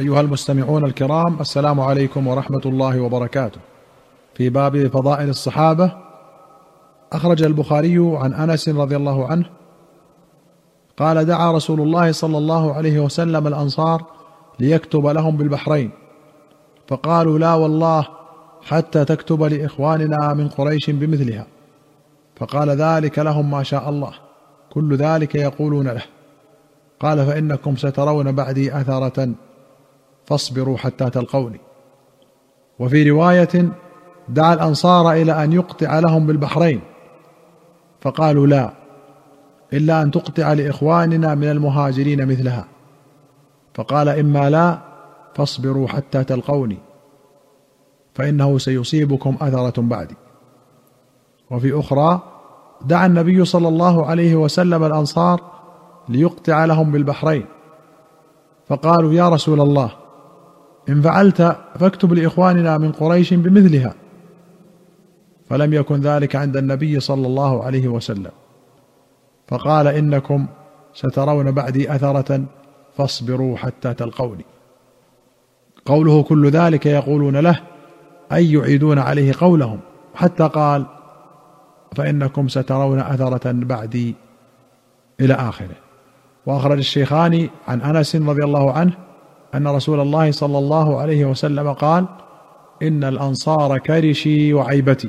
أيها المستمعون الكرام السلام عليكم ورحمة الله وبركاته. في باب فضائل الصحابة أخرج البخاري عن أنس رضي الله عنه قال دعا رسول الله صلى الله عليه وسلم الأنصار ليكتب لهم بالبحرين. فقالوا لا والله حتى تكتب لإخواننا من قريش بمثلها. فقال ذلك لهم ما شاء الله كل ذلك يقولون له. قال فإنكم سترون بعدي أثرة فاصبروا حتى تلقوني. وفي رواية دعا الأنصار إلى أن يقطع لهم بالبحرين. فقالوا لا إلا أن تقطع لإخواننا من المهاجرين مثلها. فقال إما لا فاصبروا حتى تلقوني. فإنه سيصيبكم أثرة بعدي. وفي أخرى دعا النبي صلى الله عليه وسلم الأنصار ليقطع لهم بالبحرين. فقالوا يا رسول الله إن فعلت فاكتب لإخواننا من قريش بمثلها. فلم يكن ذلك عند النبي صلى الله عليه وسلم. فقال إنكم سترون بعدي أثرة فاصبروا حتى تلقوني. قوله كل ذلك يقولون له أي يعيدون عليه قولهم؟ حتى قال فإنكم سترون أثرة بعدي إلى آخره. وأخرج الشيخان عن أنس رضي الله عنه أن رسول الله صلى الله عليه وسلم قال إن الأنصار كرشي وعيبتي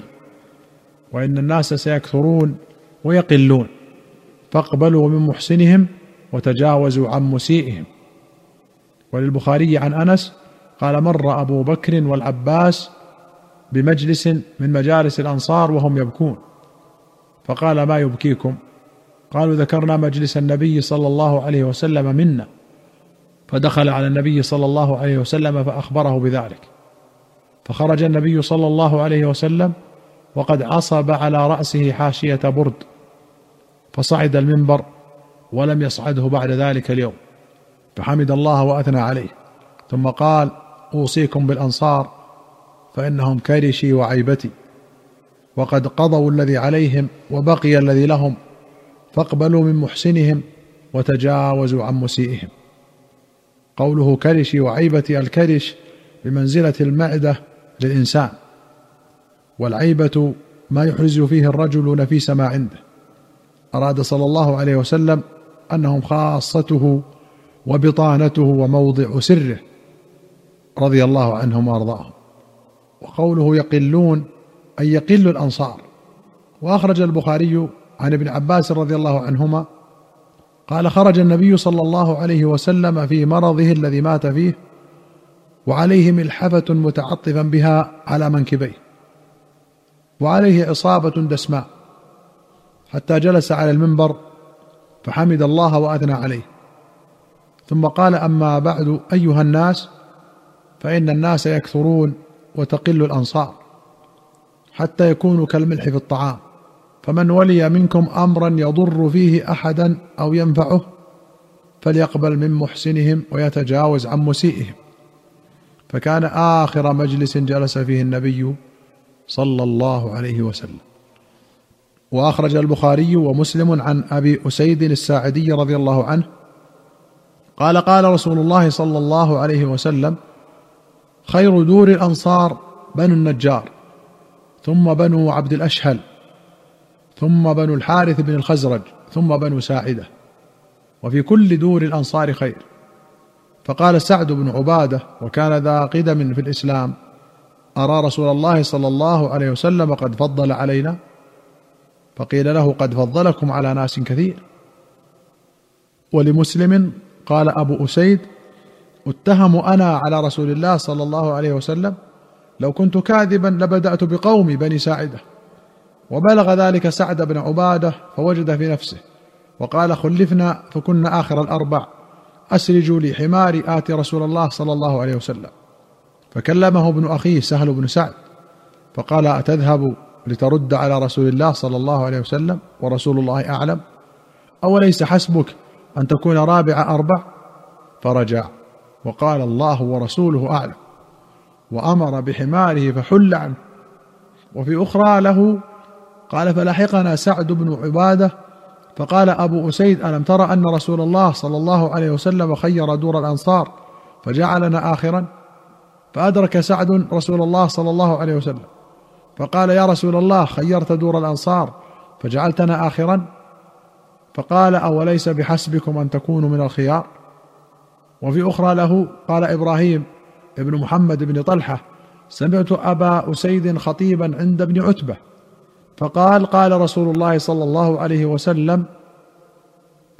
وإن الناس سيكثرون ويقلون فاقبلوا من محسنهم وتجاوزوا عن مسيئهم. وللبخاري عن أنس قال مر أبو بكر والعباس بمجلس من مجالس الأنصار وهم يبكون. فقال ما يبكيكم؟ قالوا ذكرنا مجلس النبي صلى الله عليه وسلم منا. فدخل على النبي صلى الله عليه وسلم فأخبره بذلك. فخرج النبي صلى الله عليه وسلم وقد عصب على رأسه حاشية برد فصعد المنبر ولم يصعده بعد ذلك اليوم فحمد الله وأثنى عليه. ثم قال أوصيكم بالأنصار فإنهم كرشي وعيبتي وقد قضوا الذي عليهم وبقي الذي لهم فاقبلوا من محسنهم وتجاوزوا عن مسيئهم. قوله كرشي وعيبتي الكرش بمنزلة المعدة للإنسان والعيبة ما يحرز فيه الرجل نفيس ما عنده. أراد صلى الله عليه وسلم أنهم خاصته وبطانته وموضع سره رضي الله عنهم وأرضاهم. وقوله يقلون أي يقل الأنصار. وأخرج البخاري عن ابن عباس رضي الله عنهما قال خرج النبي صلى الله عليه وسلم في مرضه الذي مات فيه وعليه ملحفة متعطفا بها على منكبيه وعليه إصابة دسماء حتى جلس على المنبر فحمد الله وأثنى عليه. ثم قال أما بعد أيها الناس فإن الناس يكثرون وتقل الأنصار حتى يكونوا كالملح في الطعام. فمن ولي منكم أمرا يضر فيه أحدا أو ينفعه فليقبل من محسنهم ويتجاوز عن مسيئهم. فكان آخر مجلس جلس فيه النبي صلى الله عليه وسلم. وأخرج البخاري ومسلم عن أبي أسيد الساعدي رضي الله عنه قال قال رسول الله صلى الله عليه وسلم خير دور الأنصار بنو النجار ثم بنو عبد الأشهل. ثم بنو الحارث بن الخزرج ثم بنو ساعدة وفي كل دور الأنصار خير. فقال سعد بن عبادة وكان ذا قدم في الإسلام أرى رسول الله صلى الله عليه وسلم قد فضل علينا؟ فقيل له قد فضلكم على ناس كثير. ولمسلم قال أبو أسيد اتهم أنا على رسول الله صلى الله عليه وسلم لو كنت كاذبا لبدأت بقوم بني ساعدة. وبلغ ذلك سعد بن عبادة فوجد في نفسه وقال خلفنا فكنا آخر الأربع أسرجوا لي حماري آتي رسول الله صلى الله عليه وسلم. فكلمه ابن أخيه سهل بن سعد فقال أتذهب لترد على رسول الله صلى الله عليه وسلم ورسول الله أعلم؟ أوليس حسبك أن تكون رابع أربع؟ فرجع وقال الله ورسوله أعلم. وأمر بحماره فحل عنه وفي أخرى له قال فلحقنا سعد بن عبادة فقال أبو أسيد ألم ترى أن رسول الله صلى الله عليه وسلم خير دور الأنصار فجعلنا اخرا؟ فأدرك سعد رسول الله صلى الله عليه وسلم فقال يا رسول الله خيرت دور الأنصار فجعلتنا اخرا؟ فقال أوليس بحسبكم أن تكونوا من الخيار؟ وفي أخرى له قال إبراهيم ابن محمد بن طلحة سمعت أبا أسيد خطيبا عند ابن عتبة فقال قال رسول الله صلى الله عليه وسلم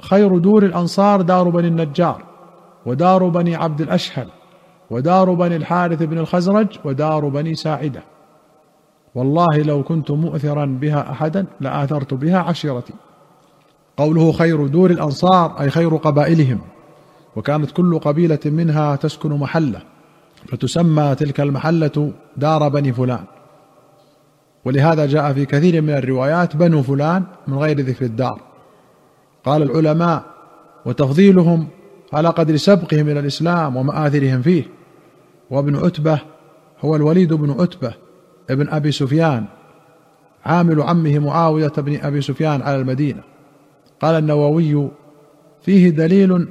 خير دور الأنصار دار بني النجار ودار بني عبد الأشهل ودار بني الحارث بن الخزرج ودار بني ساعدة. والله لو كنت مؤثرا بها احدا لآثرت بها عشيرتي. قوله خير دور الأنصار أي خير قبائلهم وكانت كل قبيلة منها تسكن محلة فتسمى تلك المحلة دار بني فلان. ولهذا جاء في كثير من الروايات بنو فلان من غير ذكر الدار. قال العلماء وتفضيلهم على قدر سبقهم إلى الإسلام ومآثرهم فيه. وابن عتبة هو الوليد بن عتبة ابن أبي سفيان عامل عمه معاوية بن أبي سفيان على المدينة. قال النووي فيه دليل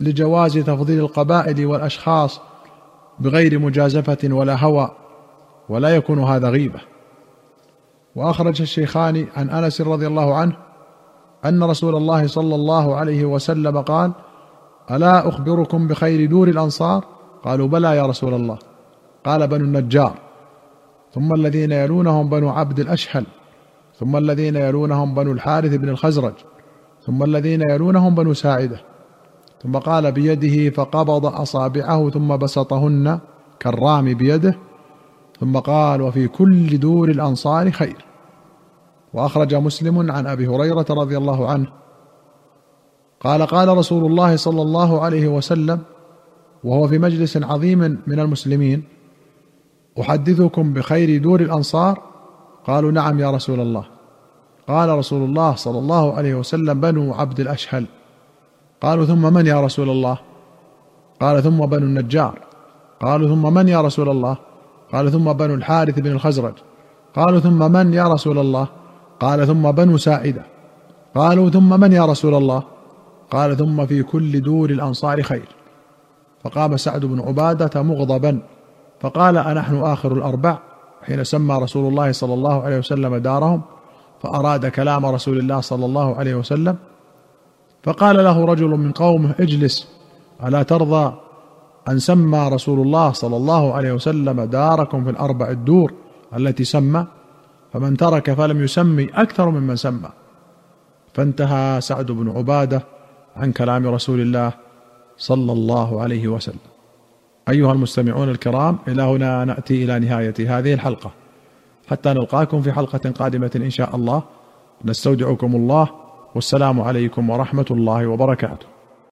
لجواز تفضيل القبائل والأشخاص بغير مجازفة ولا هوى ولا يكون هذا غيبة. وأخرج الشيخان عن أنس رضي الله عنه أن رسول الله صلى الله عليه وسلم قال ألا أخبركم بخير دور الأنصار؟ قالوا بلى يا رسول الله. قال بنو النجار ثم الذين يلونهم بنو عبد الأشهل ثم الذين يلونهم بنو الحارث بن الخزرج ثم الذين يلونهم بنو ساعدة ثم قال بيده فقبض أصابعه ثم بسطهن كالرام بيده ثم قال وفي كل دور الأنصار خير. وأخرج مسلم عن أبي هريرة رضي الله عنه. قال قال رسول الله صلى الله عليه وسلم وهو في مجلس عظيم من المسلمين أحدثكم بخير دور الأنصار؟ قالوا نعم يا رسول الله. قال رسول الله صلى الله عليه وسلم بنو عبد الأشهل. قالوا ثم من يا رسول الله؟ قال ثم بنو النجار. قالوا ثم من يا رسول الله؟ قال ثم بنو الحارث بن الخزرج. قالوا ثم من يا رسول الله؟ قال ثم بنو ساعدة. قالوا ثم من يا رسول الله؟ قال ثم في كل دور الأنصار خير. فقام سعد بن عبادة مغضبا. فقال أنحن آخر الأربع؟ حين سمى رسول الله صلى الله عليه وسلم دارهم فأراد كلام رسول الله صلى الله عليه وسلم. فقال له رجل من قومه اجلس ألا ترضى؟ أن سمى رسول الله صلى الله عليه وسلم داركم في الأربع الدور التي سمى فمن ترك فلم يسمي أكثر ممن سمى. فانتهى سعد بن عبادة عن كلام رسول الله صلى الله عليه وسلم. أيها المستمعون الكرام إلى هنا نأتي إلى نهاية هذه الحلقة. حتى نلقاكم في حلقة قادمة إن شاء الله. نستودعكم الله. والسلام عليكم ورحمة الله وبركاته.